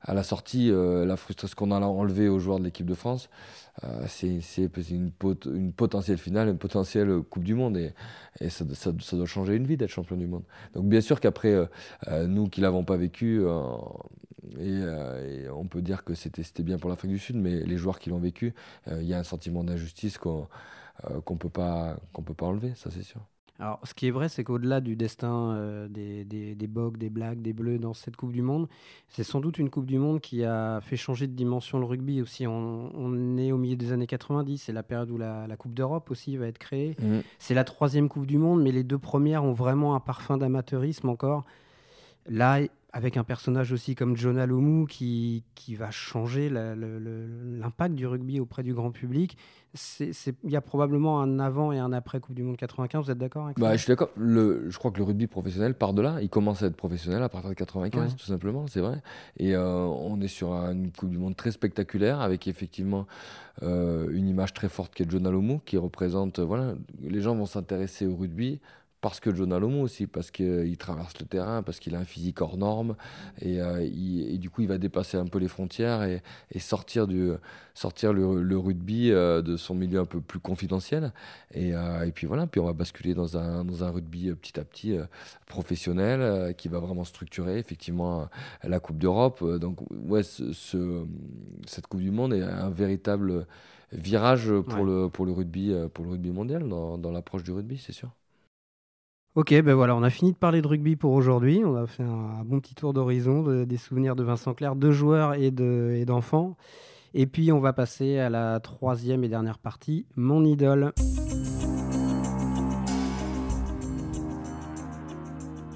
à la sortie, la frustration qu'on a enlevée aux joueurs de l'équipe de France. Euh, c'est une, potentielle finale, une potentielle Coupe du Monde. Et, ça, doit changer une vie d'être champion du monde. Donc bien sûr qu'après, euh, euh, nous qui l'avons pas vécu, on peut dire que c'était bien pour l'Afrique du Sud, mais les joueurs qui l'ont vécu, il y a un sentiment d'injustice qu'on qu'on peut peut pas enlever, ça c'est sûr. Alors, ce qui est vrai, c'est qu'au-delà du destin euh, des, des, des Bogs, des Blacks, des Bleus dans cette Coupe du Monde, c'est sans doute une Coupe du Monde qui a fait changer de dimension le rugby aussi. On, est au milieu des années 90, c'est la période où la, Coupe d'Europe aussi va être créée. Mmh. C'est la troisième Coupe du Monde, mais les deux premières ont vraiment un parfum d'amateurisme encore. Là, avec un personnage aussi comme Jonah Lomu qui, qui va changer l'impact du rugby auprès du grand public. Il y a probablement un avant et un après Coupe du Monde 95, vous êtes d'accord avec bah, Je suis d'accord. Je crois que le rugby professionnel part de là. Il commence à être professionnel à partir de 95, tout simplement, c'est vrai. Et euh, on est sur une Coupe du Monde très spectaculaire avec effectivement euh, une image très forte qui est Jonah Lomu qui représente. voilà, les gens vont s'intéresser au rugby parce que John Alomo aussi, parce qu'il traverse le terrain, parce qu'il a un physique hors norme, et, euh, du coup il va dépasser un peu les frontières et, sortir, du, sortir le, rugby euh, de son milieu un peu plus confidentiel. Et, euh, et, puis voilà, puis on va basculer dans un, dans un rugby petit à petit professionnel qui va vraiment structurer effectivement la Coupe d'Europe. Donc ouais, ce, cette Coupe du Monde est un véritable virage pour, le, pour, le, rugby, pour le rugby mondial, dans, dans l'approche du rugby, c'est sûr. Ok, ben voilà, on a fini de parler de rugby pour aujourd'hui. On a fait un, bon petit tour d'horizon des souvenirs de Vincent Clerc, de joueurs et d'enfants. et puis on va passer à la troisième et dernière partie, mon idole.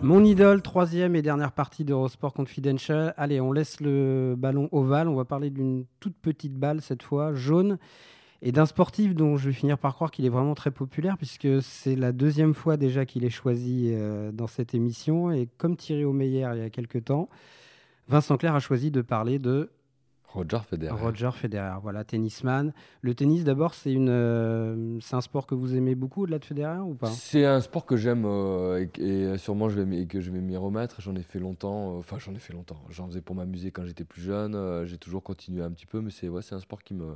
Mon idole, troisième et dernière partie d'Eurosport Confidential. Allez, on laisse le ballon ovale. On va parler d'une toute petite balle cette fois, jaune et d'un sportif dont je vais finir par croire qu'il est vraiment très populaire, puisque c'est la deuxième fois déjà qu'il est choisi euh, dans cette émission. Et comme Thierry Omeyer il y a quelques temps, Vincent Clair a choisi de parler de Roger Federer. Roger Federer, voilà, tennisman. Le tennis, d'abord, c'est une, euh, c'est un sport que vous aimez beaucoup, au-delà de Federer, ou pas? C'est un sport que j'aime euh, et, sûrement je vais, que je vais m'y remettre. J'en ai fait longtemps, enfin j'en ai fait longtemps. J'en faisais pour m'amuser quand j'étais plus jeune. j'ai toujours continué un petit peu, mais c'est ouais, c'est un sport qui me,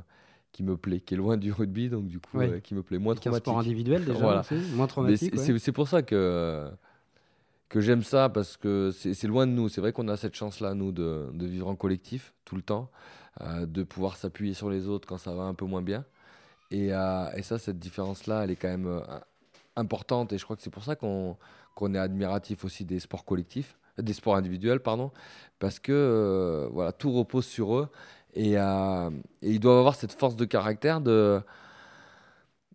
qui me plaît, qui est loin du rugby, donc du coup, qui me plaît moins traumatique. un sport individuel déjà, moins traumatique. C'est pour ça que, que j'aime ça, parce que c'est loin de nous. C'est vrai qu'on a cette chance-là, nous, de, de, vivre en collectif tout le temps, euh, de pouvoir s'appuyer sur les autres quand ça va un peu moins bien. Et, euh, et ça, cette différence-là, elle est quand même euh, importante, et je crois que c'est pour ça qu'on qu'on est admiratif aussi des sports collectifs, des sports individuels, pardon, parce que voilà, tout repose sur eux euh, et, ils doivent avoir cette force de caractère de,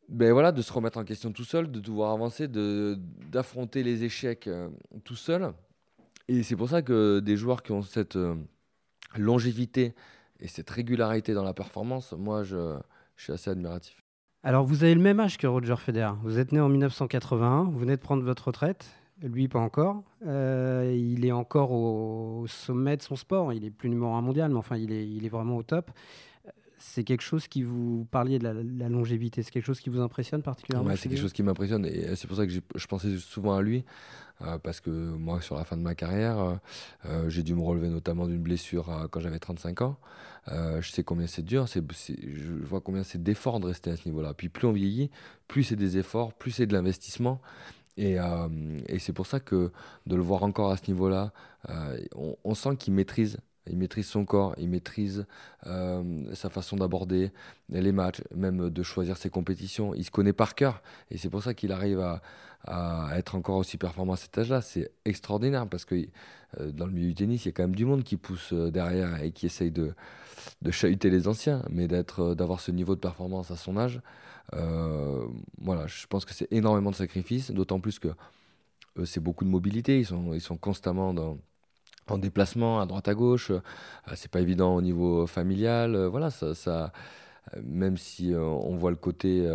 ben voilà, de se remettre en question tout seul, de devoir avancer, d'affronter les échecs euh, tout seul. Et c'est pour ça que des joueurs qui ont cette euh, longévité et cette régularité dans la performance, moi, je, je suis assez admiratif. Alors, vous avez le même âge que Roger Federer. Vous êtes né en 1981, vous venez de prendre votre retraite. Lui, pas encore. Euh, il est encore au, sommet de son sport. Il est plus numéro un mondial, mais enfin, il est, il est vraiment au top. C'est quelque chose qui vous parliez de la, longévité. C'est quelque chose qui vous impressionne particulièrement C'est quelque chose qui m'impressionne et c'est pour ça que je pensais souvent à lui. Euh, parce que moi, sur la fin de ma carrière, euh, j'ai dû me relever notamment d'une blessure quand j'avais 35 ans. je sais combien c'est dur, je vois combien c'est d'efforts de rester à ce niveau-là. Puis plus on vieillit, plus c'est des efforts, plus c'est de l'investissement. Euh, et, c'est pour ça que de le voir encore à ce niveau-là, euh, on, sent qu'il maîtrise. Il maîtrise son corps, il maîtrise euh, sa façon d'aborder les matchs, même de choisir ses compétitions. Il se connaît par cœur. Et c'est pour ça qu'il arrive à, être encore aussi performant à cet âge-là. C'est extraordinaire parce que dans le milieu du tennis, il y a quand même du monde qui pousse derrière et qui essaye de, de chahuter les anciens. Mais d'avoir ce niveau de performance à son âge, euh, voilà, je pense que c'est énormément de sacrifices, d'autant plus que c'est beaucoup de mobilité. Ils sont, ils sont constamment dans, en déplacement à droite à gauche. Euh, c'est pas évident au niveau familial. Euh, voilà, ça même si on voit le côté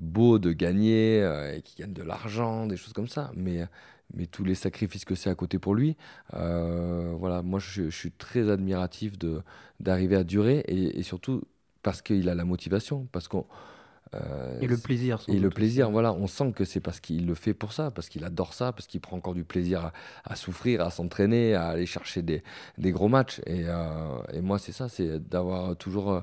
beau de gagner et qui gagne de l'argent, des choses comme ça, mais mais tous les sacrifices que c'est à côté pour lui, voilà, moi je, suis très admiratif de d'arriver à durer et, et surtout parce qu'il a la motivation, parce qu'on euh, et le plaisir. Et le plaisir, voilà, on sent que c'est parce qu'il le fait pour ça, parce qu'il adore ça, parce qu'il prend encore du plaisir à, souffrir, à s'entraîner, à aller chercher des, des gros matchs. Et, euh, et moi, c'est ça, c'est d'avoir toujours.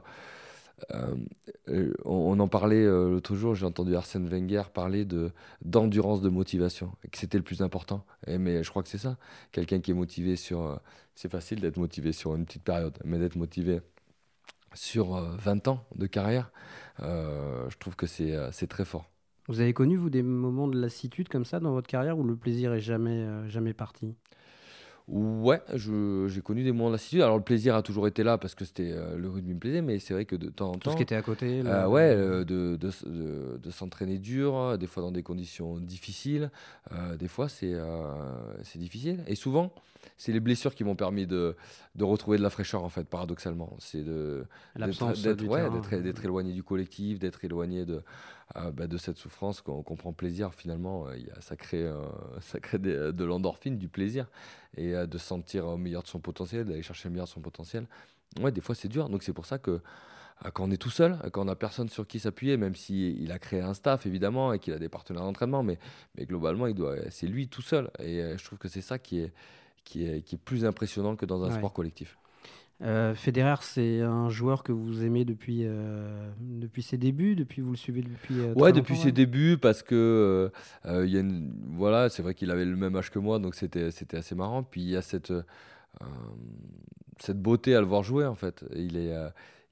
Euh, on, en parlait l'autre jour, j'ai entendu Arsène Wenger parler de d'endurance de motivation, que c'était le plus important. Et, mais je crois que c'est ça. Quelqu'un qui est motivé sur. c'est facile d'être motivé sur une petite période, mais d'être motivé sur 20 ans de carrière, euh, je trouve que euh, c'est très fort. Vous avez connu, vous, des moments de lassitude comme ça dans votre carrière où le plaisir est jamais, euh, jamais parti? Ouais, j'ai connu des moments de lassitude. Alors le plaisir a toujours été là parce que c'était le rugby me plaisait, mais c'est vrai que de temps en temps. Tout ce qui était à côté. ouais, de, de, de, s'entraîner dur, des fois dans des conditions difficiles. des fois c'est c'est difficile. Et souvent, c'est les blessures qui m'ont permis de, de, retrouver de la fraîcheur, en fait, paradoxalement. C'est d'être éloigné du collectif, d'être éloigné de, euh, bah, de cette souffrance qu'on prend plaisir, finalement. Euh, y a, ça crée, euh, ça crée de l'endorphine, du plaisir, et de sentir au meilleur de son potentiel, d'aller chercher le meilleur de son potentiel. Ouais, des fois, c'est dur. Donc, c'est pour ça que quand on est tout seul, quand on n'a personne sur qui s'appuyer, même s'il il a créé un staff évidemment et qu'il a des partenaires d'entraînement, mais, mais globalement, il doit, c'est lui tout seul. Et je trouve que c'est ça qui est, qui, est, qui est plus impressionnant que dans un sport collectif. Euh, Federer, c'est un joueur que vous aimez depuis, euh, depuis ses débuts, depuis vous le suivez depuis. Euh, ouais, depuis ses débuts, parce que euh, y a voilà, c'est vrai qu'il avait le même âge que moi, donc c'était c'était assez marrant. Puis il y a cette cette beauté à le voir jouer en fait. Il est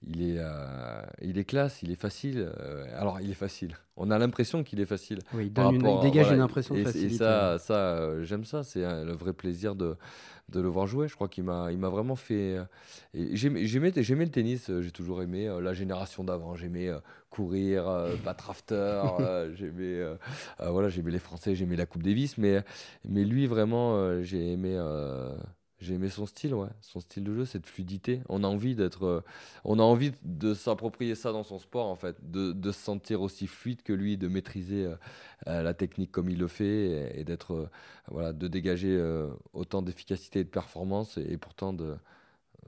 il est, euh, il est classe, il est facile. Euh, alors, il est facile. On a l'impression qu'il est facile. Oui, il, dégage une impression de facilité. Et ça, ça euh, j'aime ça. C'est le vrai plaisir de, de, le voir jouer. Je crois qu'il m'a, il m'a vraiment fait. J'aimais, j'aimais, le tennis. J'ai toujours aimé la génération d'avant. J'aimais courir, battre after. j'aimais, voilà, j'aimais les Français. J'aimais la Coupe Davis. Mais, mais lui, vraiment, j'ai aimé j'ai aimé son style, ouais. Son style de jeu, cette fluidité. On a envie d'être, euh, on a envie de s'approprier ça dans son sport, en fait, de, de, se sentir aussi fluide que lui, de maîtriser euh, euh, la technique comme il le fait et, d'être, voilà, de dégager autant d'efficacité et de performance et pourtant de,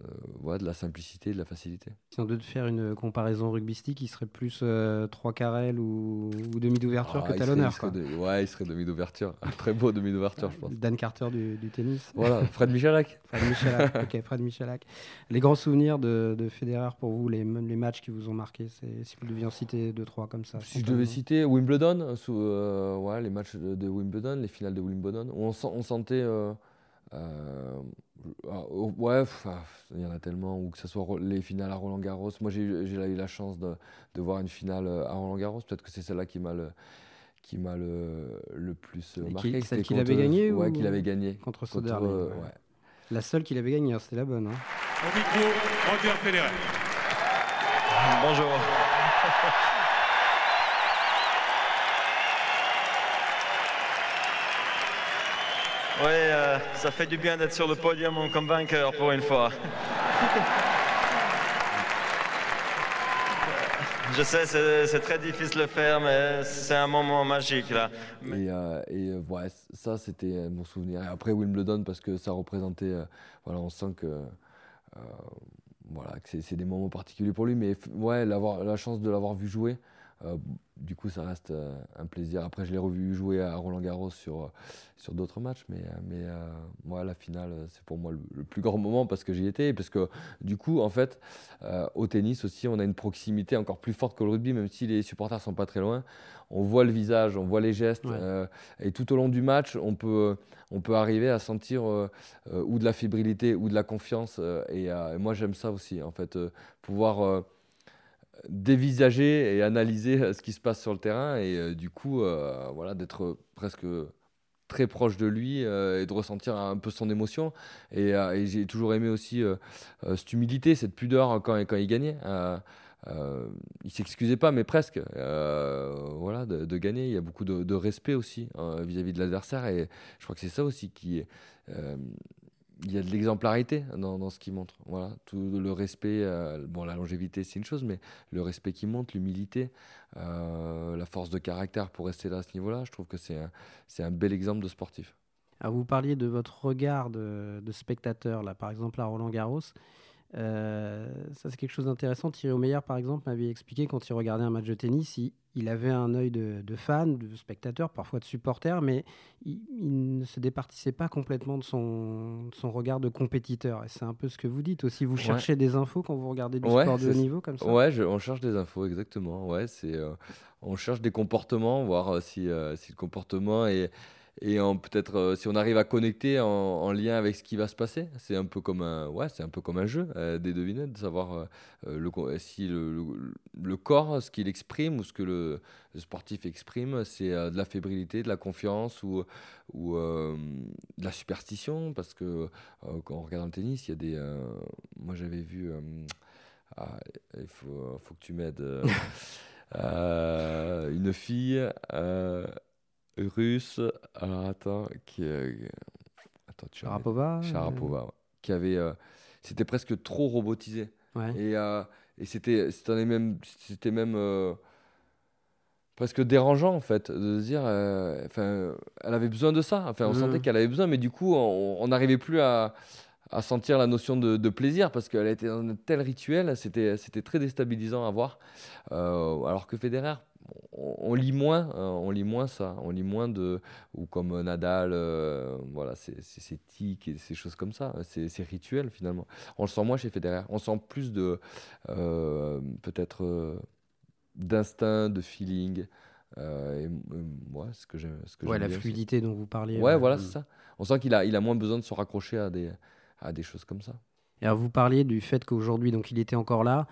euh, de la simplicité, de la facilité. Si on devait faire une comparaison rugbystique, il serait plus 3 euh, carrels ou, demi d'ouverture ah, que talonneur. ouais, il serait demi d'ouverture. Un très beau demi d'ouverture, je pense. Dan Carter du, tennis. Voilà, Fred Michalak. Fred Michalak, ok, Fred Michalak. Les grands souvenirs de, de Federer pour vous, les, les matchs qui vous ont marqué, si vous deviez en citer 2-3 comme ça. Si je devais citer Wimbledon, sous, euh, ouais, les matchs de, Wimbledon, les finales de Wimbledon, où on, on sentait. Euh, ouais, il y en a tellement, ou que ce soit les finales à Roland Garros. Moi, j'ai eu la chance de, de, voir une finale euh, à Roland Garros. Peut-être que c'est celle-là qui m'a le, qui m'a le, le, plus marqué. celle qu'il avait gagnée Ouais, qu'il avait gagné. Contre Soderling. ouais. La seule qu'il avait gagnée, hein, c'était la bonne. Hein. Au micro, Roger Federer. Bonjour. Oui, euh, ça fait du bien d'être sur le podium comme vainqueur pour une fois. Je sais, c'est très difficile de le faire, mais c'est un moment magique là. Et, euh, et euh, ça, c'était mon souvenir. Et après Wimbledon, parce que ça représentait, voilà, on sent que, voilà, que c'est des moments particuliers pour lui. Mais ouais, la chance de l'avoir vu jouer, du coup, ça reste euh, un plaisir. Après, je l'ai revu jouer à Roland Garros sur, euh, sur d'autres matchs, mais, mais moi, la finale, c'est pour moi le, plus grand moment parce que j'y étais. Parce que du coup, en fait, au tennis aussi, on a une proximité encore plus forte que le rugby, même si les supporters sont pas très loin. On voit le visage, on voit les gestes, et tout au long du match, on peut, on peut arriver à sentir ou de la fébrilité ou de la confiance. et, et moi, j'aime ça aussi, en fait, pouvoir dévisager et analyser euh, ce qui se passe sur le terrain et euh, du coup euh, voilà d'être presque très proche de lui et de ressentir un peu son émotion. Et, j'ai toujours aimé aussi cette humilité cette pudeur quand, quand il gagnait il s'excusait pas mais presque voilà de, gagner. Il y a beaucoup de, respect aussi vis-à-vis -vis de l'adversaire et je crois que c'est ça aussi qui il y a de l'exemplarité dans, ce qu'il montre. Voilà, tout le respect, euh, bon, la longévité c'est une chose, mais le respect qu'il montre, l'humilité, euh, la force de caractère pour rester là à ce niveau-là, je trouve que c'est un, un bel exemple de sportif. Alors vous parliez de votre regard de, de spectateur, là, par exemple à Roland Garros. Euh, ça, c'est quelque chose d'intéressant. Thierry Omeyer, par exemple, m'avait expliqué quand il regardait un match de tennis, il, avait un œil de, fan, de spectateur, parfois de supporter, mais il, ne se départissait pas complètement de son, son regard de compétiteur. Et c'est un peu ce que vous dites aussi. Vous cherchez des infos quand vous regardez du sport de haut niveau comme ça Ouais, on cherche des infos, exactement. Ouais, c'est, euh, on cherche des comportements, voir euh, si, si le comportement est et peut-être euh, si on arrive à connecter en, lien avec ce qui va se passer, c'est un peu comme un, ouais, c'est un peu comme un jeu euh, des devinettes, de savoir euh, le, si le, le, corps, ce qu'il exprime ou ce que le, sportif exprime, c'est de la fébrilité, de la confiance ou, ou de la superstition, parce que quand on regarde le tennis, il y a des, moi j'avais vu, ah, il faut, faut que tu m'aides, une fille russe. Alors attends, qui attends, tu Sharapova. Sharapova, qui avait, euh, c'était presque trop robotisé. Et, euh, et c'était, c'était même, c'était même euh, presque dérangeant en fait de se dire, enfin, elle avait besoin de ça. Enfin, on mmh. sentait qu'elle avait besoin, mais du coup, on n'arrivait plus à à sentir la notion de, plaisir parce qu'elle était dans un tel rituel, c'était très déstabilisant à voir. alors que Federer, on, lit moins, hein, on lit moins ça, on lit moins de ou comme Nadal, euh, voilà, c'est tics et ces choses comme ça, c'est rituel finalement. On le sent moins chez Federer, on sent plus de euh, peut-être euh, d'instinct, de feeling. et, moi, ce que ce que ouais, la fluidité dont vous parliez. Ouais, voilà, c'est ça. On sent qu'il a, il a moins besoin de se raccrocher à des, à des choses comme ça. Et alors, vous parliez du fait qu'aujourd'hui, donc, il était encore là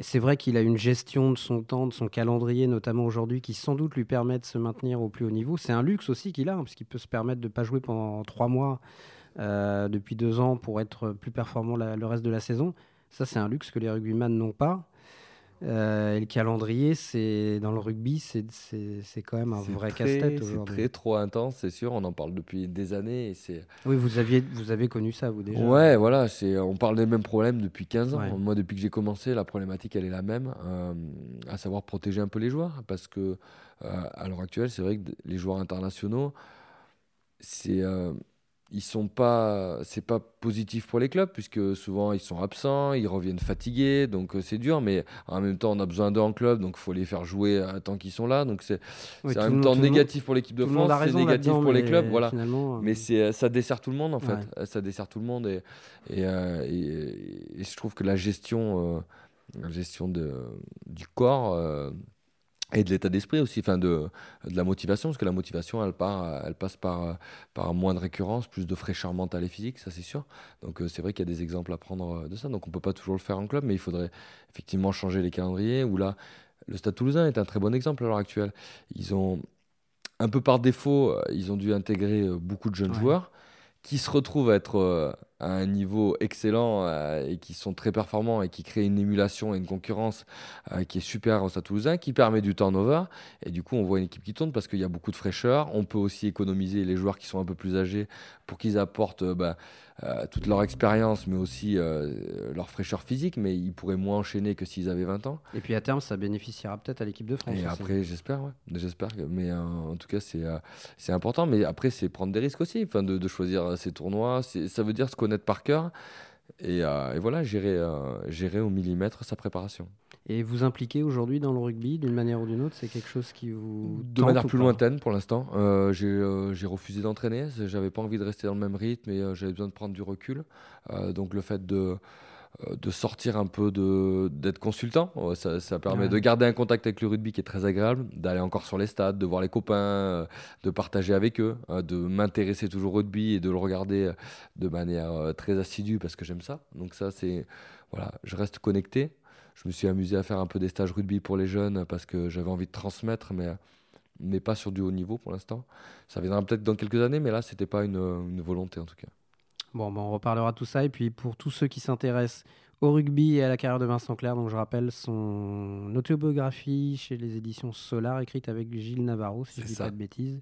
c'est vrai qu'il a une gestion de son temps, de son calendrier, notamment aujourd'hui, qui sans doute lui permet de se maintenir au plus haut niveau. C'est un luxe aussi qu'il a, hein, parce qu'il peut se permettre de ne pas jouer pendant trois mois euh, depuis deux ans pour être plus performant le reste de la saison. Ça, c'est un luxe que les rugbyman n'ont pas. Euh, et le calendrier, c'est dans le rugby, c'est quand même un vrai casse-tête aujourd'hui. C'est très trop intense, c'est sûr. On en parle depuis des années. Et c'est. Oui, vous aviez, vous avez connu ça, vous déjà. Ouais, voilà. C'est, on parle des mêmes problèmes depuis 15 ans. Moi, depuis que j'ai commencé, la problématique, elle est la même, euh, à savoir protéger un peu les joueurs, parce que euh, à l'heure actuelle, c'est vrai que les joueurs internationaux, c'est ils sont pas c'est pas positif pour les clubs puisque souvent ils sont absents ils reviennent fatigués donc euh, c'est dur mais en même temps on a besoin d'eux en club donc il faut les faire jouer tant qu'ils sont là donc c'est en même temps négatif pour l'équipe de France c'est négatif pour les clubs voilà. mais euh, c'est ça dessert tout le monde en fait. Ça dessert tout le monde et et, euh, et, je trouve que la gestion la gestion de, du corps et de l'état d'esprit aussi, enfin de, de, la motivation, parce que la motivation, elle, part, elle passe par, par moins de récurrence, plus de fraîcheur mentale et physique, ça c'est sûr. Donc euh, c'est vrai qu'il y a des exemples à prendre euh, de ça. Donc on peut pas toujours le faire en club, mais il faudrait effectivement changer les calendriers. Où là, le Stade Toulousain est un très bon exemple à l'heure actuelle. Ils ont un peu par défaut, euh, ils ont dû intégrer beaucoup de jeunes joueurs qui se retrouvent à être à un niveau excellent euh, et qui sont très performants et qui créent une émulation et une concurrence euh, qui est super au Stade Toulousain, qui permet du turnover. Et du coup, on voit une équipe qui tourne parce qu'il y a beaucoup de fraîcheur. On peut aussi économiser les joueurs qui sont un peu plus âgés pour qu'ils apportent euh, toute leur expérience, mais aussi leur fraîcheur physique. Mais ils pourraient moins enchaîner que s'ils avaient 20 ans. Et puis à terme, ça bénéficiera peut-être à l'équipe de France. Et après, j'espère, ouais. j'espère. Mais en tout cas, c'est c'est important. Mais après, c'est prendre des risques aussi, enfin, de, de choisir ces tournois. Ça veut dire ce qu'on par cœur. Et, euh, voilà, gérer, euh, gérer au millimètre sa préparation. Et vous impliquer aujourd'hui dans le rugby d'une manière ou d'une autre, c'est quelque chose qui vous. De manière plus lointaine pour l'instant. Euh, j'ai refusé d'entraîner, j'avais pas envie de rester dans le même rythme et j'avais besoin de prendre du recul. donc le fait de euh, de sortir un peu d'être consultant. Ça, permet de garder un contact avec le rugby qui est très agréable, d'aller encore sur les stades, de voir les copains, euh, de partager avec eux, de m'intéresser toujours au rugby et de le regarder euh, de manière très assidue parce que j'aime ça. Donc ça, c'est voilà, je reste connecté. Je me suis amusé à faire un peu des stages rugby pour les jeunes parce que j'avais envie de transmettre, mais mais pas sur du haut niveau pour l'instant. Ça viendra peut-être dans quelques années, mais là, c'était pas une volonté en tout cas. Bon, on reparlera de tout ça. Et puis pour tous ceux qui s'intéressent au rugby et à la carrière de Vincent Clair, donc je rappelle son autobiographie chez les éditions Solar, écrite avec Gilles Navarro, si je ne dis pas de bêtises.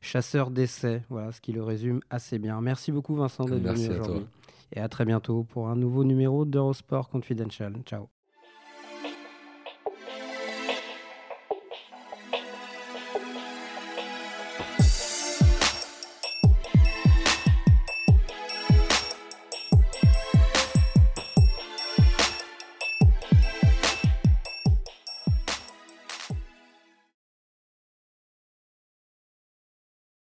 Chasseur d'essais, voilà ce qui le résume assez bien. Merci beaucoup Vincent d'être venu aujourd'hui. Et à très bientôt pour un nouveau numéro d'Eurosport Confidential. Ciao.